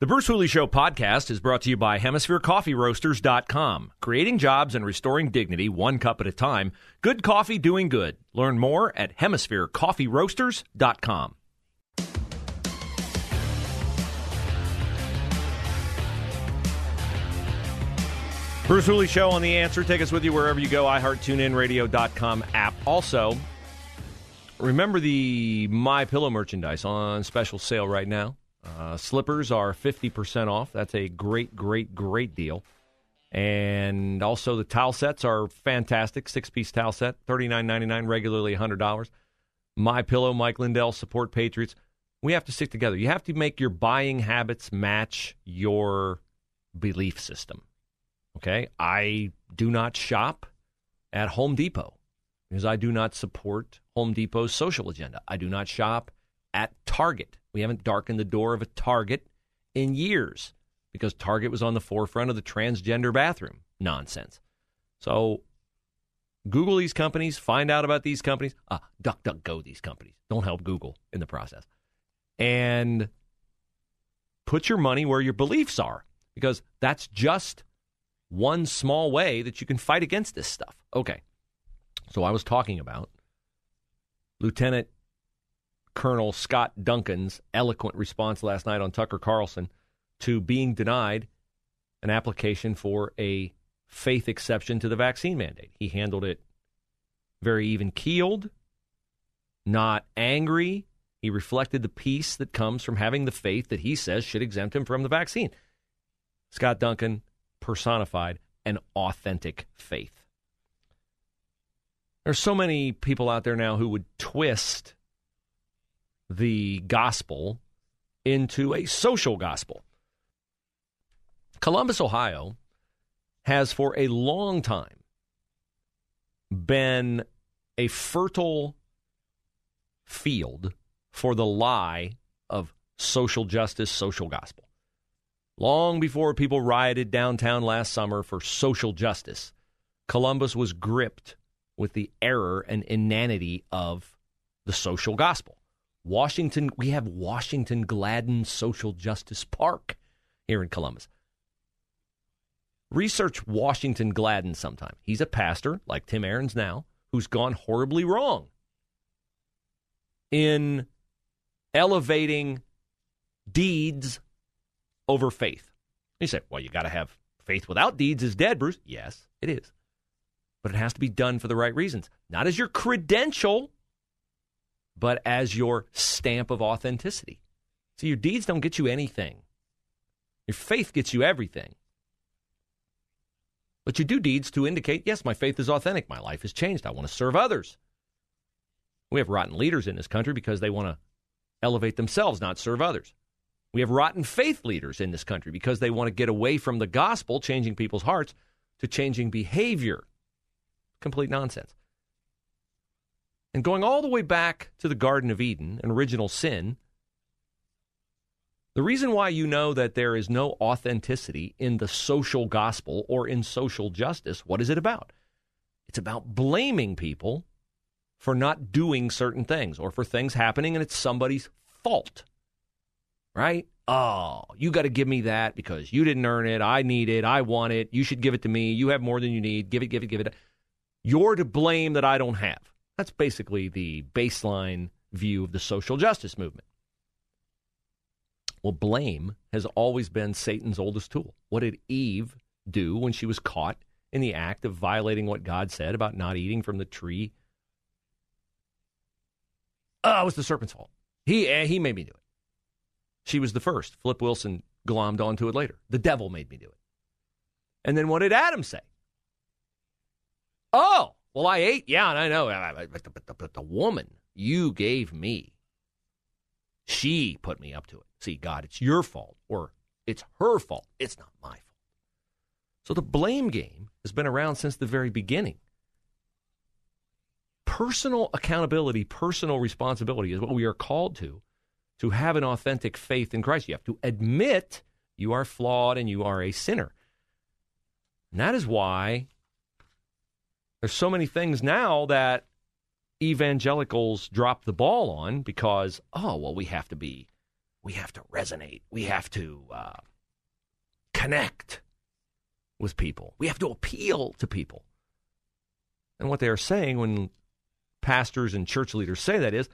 The Bruce Hooley Show podcast is brought to you by HemisphereCoffeeRoasters.com. Creating jobs and restoring dignity one cup at a time. Good coffee doing good. Learn more at HemisphereCoffeeRoasters.com. Bruce Hooley Show on The Answer. Take us with you wherever you go. iHeartTuneInRadio.com app. Also, remember the My Pillow merchandise on special sale right now. Uh, slippers are 50% off. That's a great, great, great deal. And also the towel sets are fantastic. Six piece towel set, $39.99, regularly $100. My Pillow, Mike Lindell, support Patriots. We have to stick together. You have to make your buying habits match your belief system. Okay? I do not shop at Home Depot because I do not support Home Depot's social agenda. I do not shop at Target. We haven't darkened the door of a Target in years because Target was on the forefront of the transgender bathroom nonsense. So Google these companies, find out about these companies. Ah, duck, duck, go these companies. Don't help Google in the process. And put your money where your beliefs are because that's just one small way that you can fight against this stuff. Okay. So I was talking about Lieutenant Colonel Scott Duncan's eloquent response last night on Tucker Carlson to being denied an application for a faith exception to the vaccine mandate. He handled it very even keeled, not angry. He reflected the peace that comes from having the faith that he says should exempt him from the vaccine. Scott Duncan personified an authentic faith. There's so many people out there now who would twist the gospel into a social gospel. Columbus, Ohio has for a long time been a fertile field for the lie of social justice, social gospel. Long before people rioted downtown last summer for social justice, Columbus was gripped with the error and inanity of the social gospel. Washington, we have Washington Gladden Social Justice Park here in Columbus. Research Washington Gladden sometime. He's a pastor, like Tim Ahrens now, who's gone horribly wrong in elevating deeds over faith. You say, well, you got to have faith without deeds is dead, Bruce. Yes, it is. But it has to be done for the right reasons, not as your credential, but as your stamp of authenticity. So your deeds don't get you anything, your faith gets you everything. But you do deeds to indicate, yes, my faith is authentic. My life has changed. I want to serve others. We have rotten leaders in this country because they want to elevate themselves, not serve others. We have rotten faith leaders in this country because they want to get away from the gospel, changing people's hearts, to changing behavior. Complete nonsense. And going all the way back to the Garden of Eden, and original sin, the reason why you know that there is no authenticity in the social gospel or in social justice, what is it about? It's about blaming people for not doing certain things or for things happening and it's somebody's fault. Right? Oh, you got to give me that because you didn't earn it. I need it. I want it. You should give it to me. You have more than you need. Give it, give it, give it. You're to blame that I don't have. That's basically the baseline view of the social justice movement. Well, blame has always been Satan's oldest tool. What did Eve do when she was caught in the act of violating what God said about not eating from the tree? Oh, it was the serpent's fault. He, eh, he made me do it. She was the first. Flip Wilson glommed onto it later. The devil made me do it. And then what did Adam say? Oh, well, I ate. Yeah, and I know. But the, but but the woman you gave me, she put me up to it. See, God, it's your fault. Or It's her fault. It's not my fault. So the blame game has been around since the very beginning. Personal accountability, personal responsibility is what we are called to to have an authentic faith in Christ. You have to admit you are flawed and you are a sinner. And that is why there's so many things now that evangelicals drop the ball on because, oh, well, we have to be, we have to resonate, we have to uh, connect with people, we have to appeal to people. And what they are saying when pastors and church leaders say that is,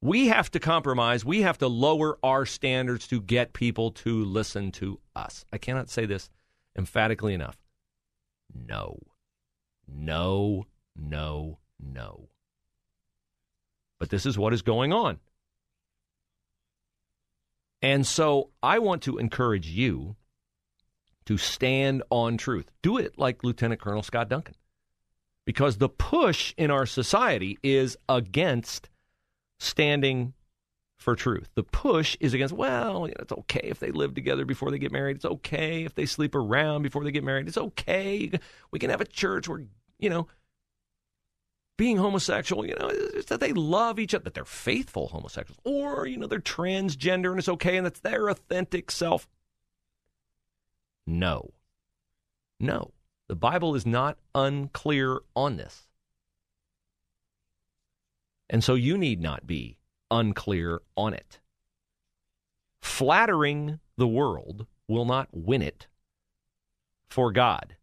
we have to compromise. We have to lower our standards to get people to listen to us. I cannot say this emphatically enough. No. No, no, no. But this is what is going on. And so I want to encourage you to stand on truth. Do it like Lieutenant Colonel Scott Duncan. Because the push in our society is against standing for truth. The push is against, well, you know, it's okay if they live together before they get married. It's okay if they sleep around before they get married. It's okay. We can have a church where, you know, being homosexual, you know, that they love each other, that they're faithful homosexuals, or, you know, they're transgender and it's okay and that's their authentic self. No. No. The Bible is not unclear on this. And so you need not be unclear on it. Flattering the world will not win it for God.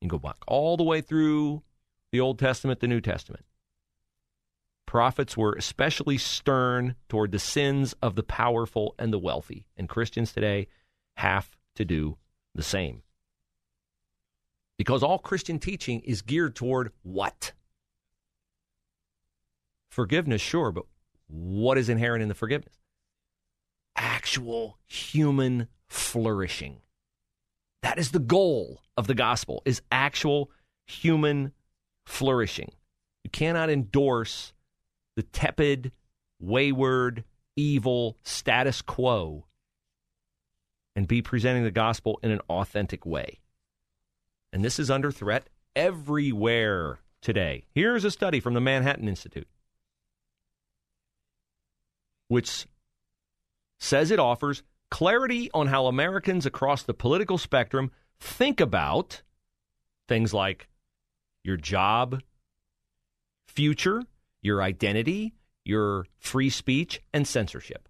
You go back all the way through the Old Testament, the New Testament. Prophets were especially stern toward the sins of the powerful and the wealthy, and Christians today have to do the same. Because all Christian teaching is geared toward what? Forgiveness, sure, but what is inherent in the forgiveness? Actual human flourishing. That is the goal of the gospel is actual human flourishing. You cannot endorse the tepid, wayward, evil status quo and be presenting the gospel in an authentic way. And this is under threat everywhere today. Here's a study from the Manhattan Institute which says it offers clarity on how Americans across the political spectrum think about things like your job, future, your identity, your free speech, and censorship.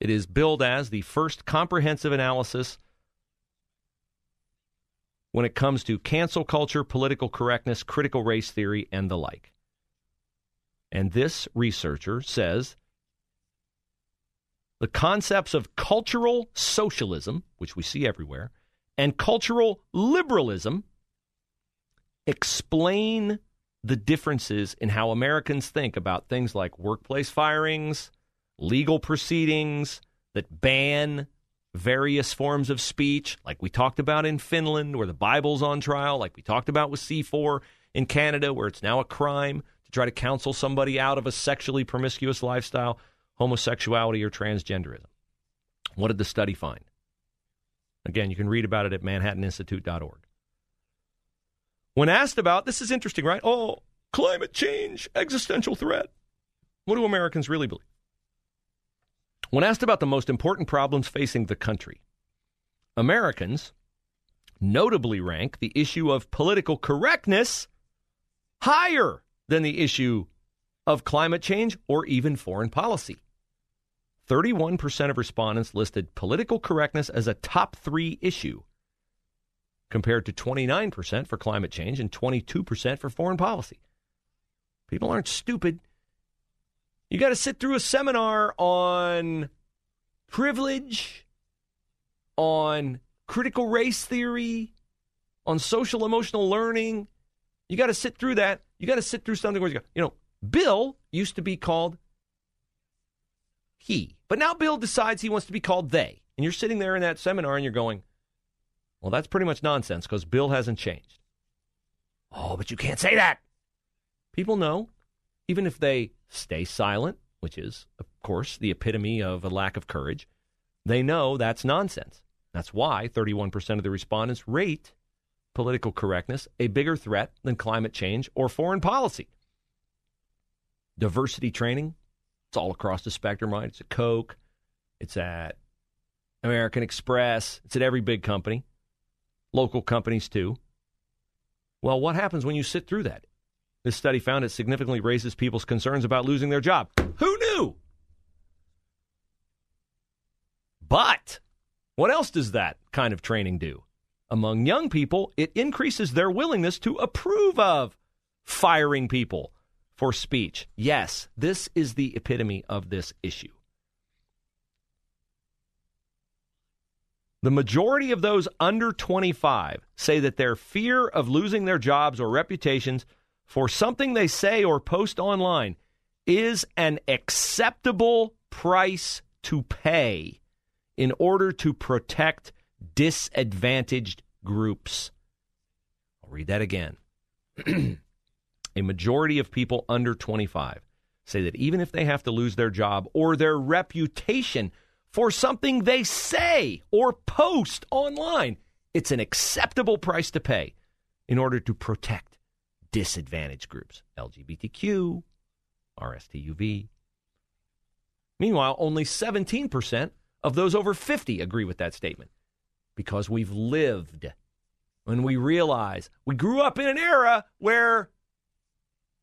It is billed as the first comprehensive analysis when it comes to cancel culture, political correctness, critical race theory, and the like. And this researcher says the concepts of cultural socialism, which we see everywhere, and cultural liberalism explain the differences in how Americans think about things like workplace firings, legal proceedings that ban various forms of speech, like we talked about in Finland, where the Bible's on trial, like we talked about with C4 in Canada, where it's now a crime to try to counsel somebody out of a sexually promiscuous lifestyle, homosexuality, or transgenderism. What did the study find? Again, you can read about it at manhattaninstitute.org. When asked about, this is interesting, right? Oh, climate change, existential threat. What do Americans really believe? When asked about the most important problems facing the country, Americans notably rank the issue of political correctness higher than the issue of climate change or even foreign policy. 31% of respondents listed political correctness as a top three issue, compared to 29% for climate change and 22% for foreign policy. People aren't stupid. You got to sit through a seminar on privilege, on critical race theory, on social emotional learning. You got to sit through that. You got to sit through something where you go, you know, Bill used to be called he, but now Bill decides he wants to be called they. And you're sitting there in that seminar and you're going, well, that's pretty much nonsense because Bill hasn't changed. Oh, but you can't say that. People know, even if they stay silent, which is, of course, the epitome of a lack of courage, They know that's nonsense. That's why 31% of the respondents rate political correctness a bigger threat than climate change or foreign policy. Diversity training, it's all across the spectrum, right? It's at Coke, it's at American Express, it's at every big company, local companies too. Well, what happens when you sit through that? This study found it significantly raises people's concerns about losing their job. Who knew? But what else does that kind of training do? Among young people, it increases their willingness to approve of firing people for speech. Yes, this is the epitome of this issue. The majority of those under 25 say that their fear of losing their jobs or reputations for something they say or post online is an acceptable price to pay in order to protect disadvantaged groups. I'll read that again. A majority of people under 25 say that even if they have to lose their job or their reputation for something they say or post online, it's an acceptable price to pay in order to protect disadvantaged groups LGBTQ, RSTUV. Meanwhile, only 17% of those over 50 agree with that statement because we've lived when we realize we grew up in an era where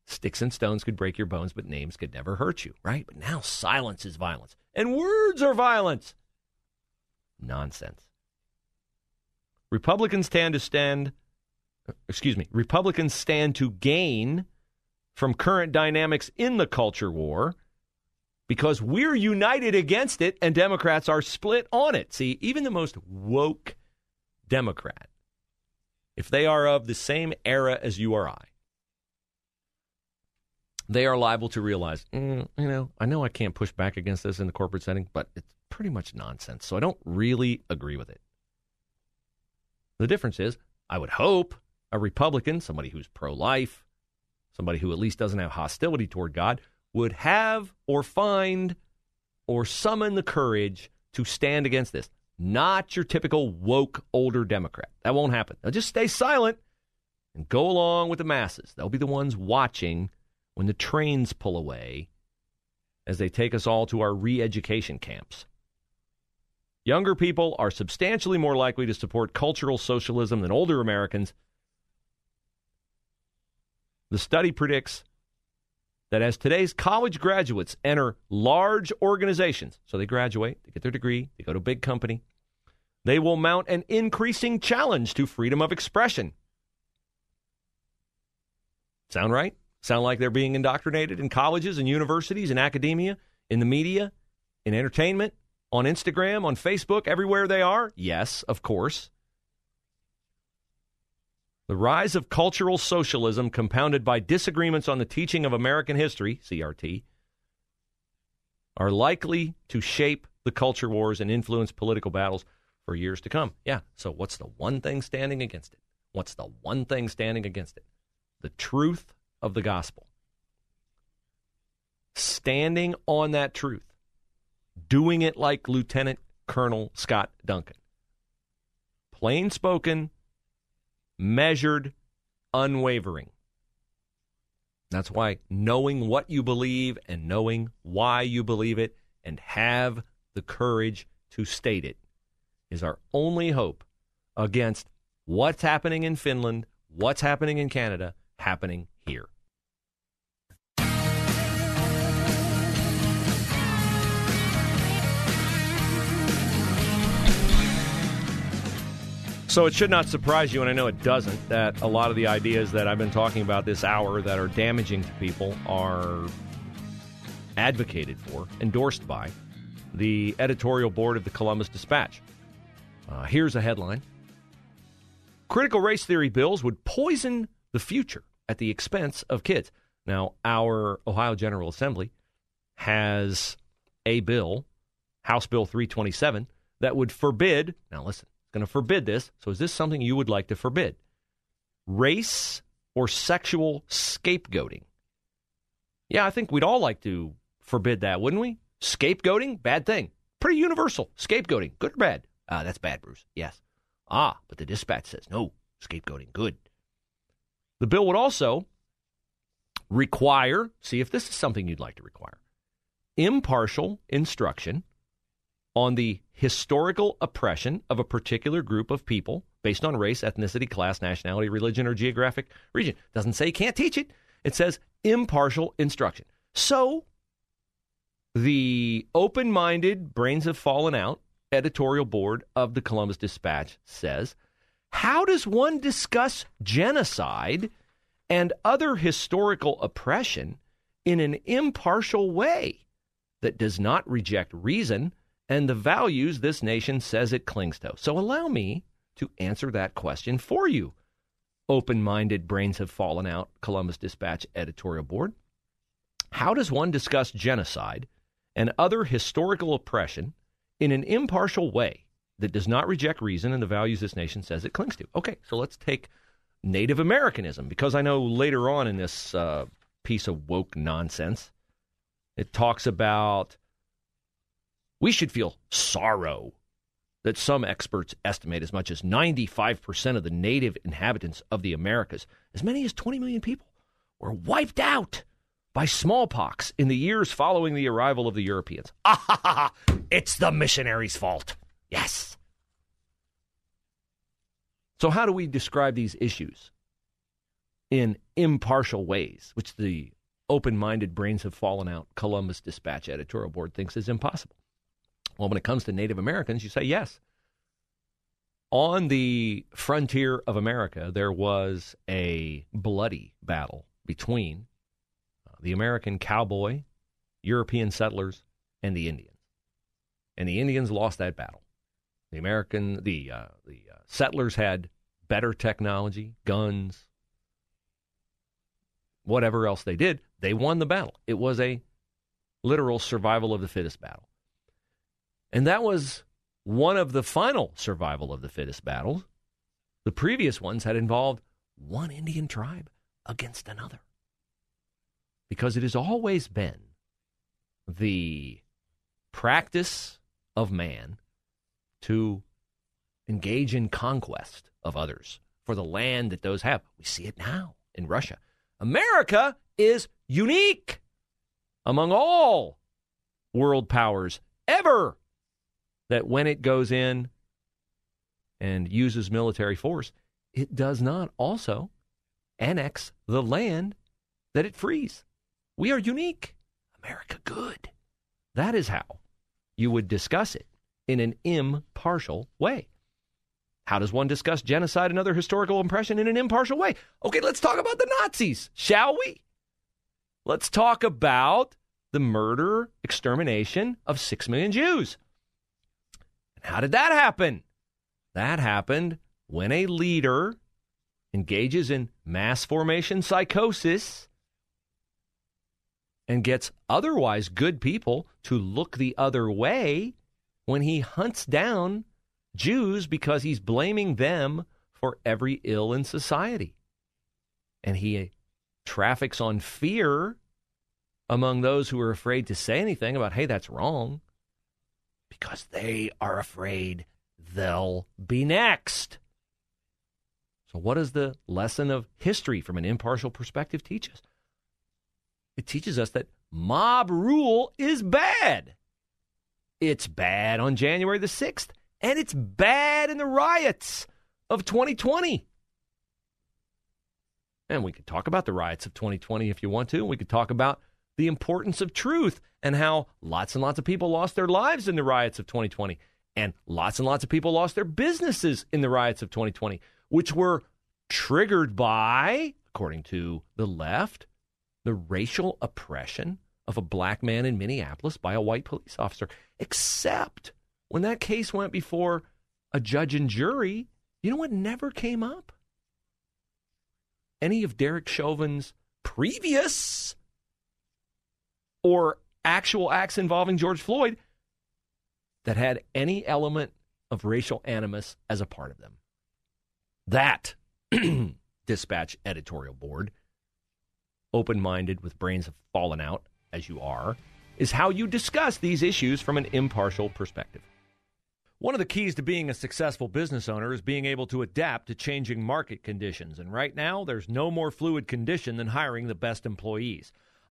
sticks and stones could break your bones, but names could never hurt you, right? But now silence is violence and words are violence. Nonsense. Republicans stand to stand, uh, excuse me, Republicans stand to gain from current dynamics in the culture war because we're united against it and Democrats are split on it. See, even the most woke Democrat, if they are of the same era as you or I, they are liable to realize, mm, you know, I know I can't push back against this in the corporate setting, but it's pretty much nonsense. So I don't really agree with it. The difference is, I would hope a Republican, somebody who's pro life, somebody who at least doesn't have hostility toward God, would have or find or summon the courage to stand against this. Not your typical woke older Democrat. That won't happen. They'll just stay silent and go along with the masses. They'll be the ones watching when the trains pull away as they take us all to our re education camps. Younger people are substantially more likely to support cultural socialism than older Americans. The study predicts that as today's college graduates enter large organizations, so they graduate, they get their degree, they go to a big company, they will mount an increasing challenge to freedom of expression. Sound right? Sound like they're being indoctrinated in colleges and universities and academia, in the media, in entertainment, on Instagram, on Facebook, everywhere they are? Yes, of course. The rise of cultural socialism, compounded by disagreements on the teaching of American history, CRT, are likely to shape the culture wars and influence political battles for years to come. Yeah, so what's the one thing standing against it? What's the one thing standing against it? The truth of the gospel. Standing on that truth, doing it like Lieutenant Colonel Scott Duncan. Plain spoken, measured, unwavering. That's why knowing what you believe and knowing why you believe it and have the courage to state it is our only hope against what's happening in Finland, what's happening in Canada, happening here. So it should not surprise you, and I know it doesn't, that a lot of the ideas that I've been talking about this hour that are damaging to people are advocated for, endorsed by the editorial board of the Columbus Dispatch. Uh, here's a headline Critical race theory bills would poison the future at the expense of kids. Now, our Ohio General Assembly has a bill, House Bill 327, that would forbid, now listen, going to forbid this. So is this something you would like to forbid? Race or sexual scapegoating. Yeah, I think we'd all like to forbid that, wouldn't we? Scapegoating, bad thing. pretty universal. Scapegoating, good or bad? Uh, that's bad, Bruce. Yes. Ah, but the dispatch says no, scapegoating, good. The bill would also require, see if this is something you'd like to require, impartial instruction on the historical oppression of a particular group of people based on race, ethnicity, class, nationality, religion, or geographic region. Doesn't say you can't teach it. It says impartial instruction. So the open minded, brains have fallen out editorial board of the Columbus Dispatch says How does one discuss genocide and other historical oppression in an impartial way that does not reject reason and the values this nation says it clings to? So allow me to answer that question for you. Open minded brains have fallen out, Columbus Dispatch editorial board. How does one discuss genocide and other historical oppression in an impartial way that does not reject reason and the values this nation says it clings to? Okay, so let's take Native Americanism, because I know later on in this uh, piece of woke nonsense, it talks about we should feel sorrow that some experts estimate as much as 95% of the native inhabitants of the Americas, as many as 20 million people, were wiped out by smallpox in the years following the arrival of the Europeans. Ah ha ha ha! It's the missionaries' fault. Yes. So, how do we describe these issues in impartial ways, which the open minded brains have fallen out? Columbus Dispatch editorial board thinks is impossible. Well, when it comes to Native Americans, you say yes. On the frontier of America, there was a bloody battle between uh, the American cowboy, European settlers, and the Indians. And the Indians lost that battle. The American, the uh, the uh, settlers had better technology, guns, whatever else they did. They won the battle. It was a literal survival of the fittest battle. And that was one of the final survival of the fittest battles. The previous ones had involved one Indian tribe against another. Because it has always been the practice of man to engage in conquest of others for the land that those have. We see it now in Russia. America is unique among all world powers ever that when it goes in and uses military force, it does not also annex the land that it frees. We are unique. America good. That is how you would discuss it in an impartial way. How does one discuss genocide and other historical oppression in an impartial way? Okay, let's talk about the Nazis, shall we? Let's talk about the murder, extermination of six million Jews. How did that happen? That happened when a leader engages in mass formation psychosis and gets otherwise good people to look the other way when he hunts down Jews because he's blaming them for every ill in society. And he traffics on fear among those who are afraid to say anything about, hey, that's wrong because they are afraid they'll be next. So, what does the lesson of history from an impartial perspective teach us? It teaches us that mob rule is bad. It's bad on January the 6th, and it's bad in the riots of 2020. And we could talk about the riots of 2020 if you want to. We could talk about the importance of truth and how lots and lots of people lost their lives in the riots of 2020. And lots and lots of people lost their businesses in the riots of 2020, which were triggered by, according to the left, the racial oppression of a black man in Minneapolis by a white police officer. Except when that case went before a judge and jury, you know what never came up? Any of Derek Chauvin's previous or actual acts involving George Floyd that had any element of racial animus as a part of them. That dispatch editorial board, open minded with brains have fallen out, as you are, is how you discuss these issues from an impartial perspective. One of the keys to being a successful business owner is being able to adapt to changing market conditions. And right now, there's no more fluid condition than hiring the best employees.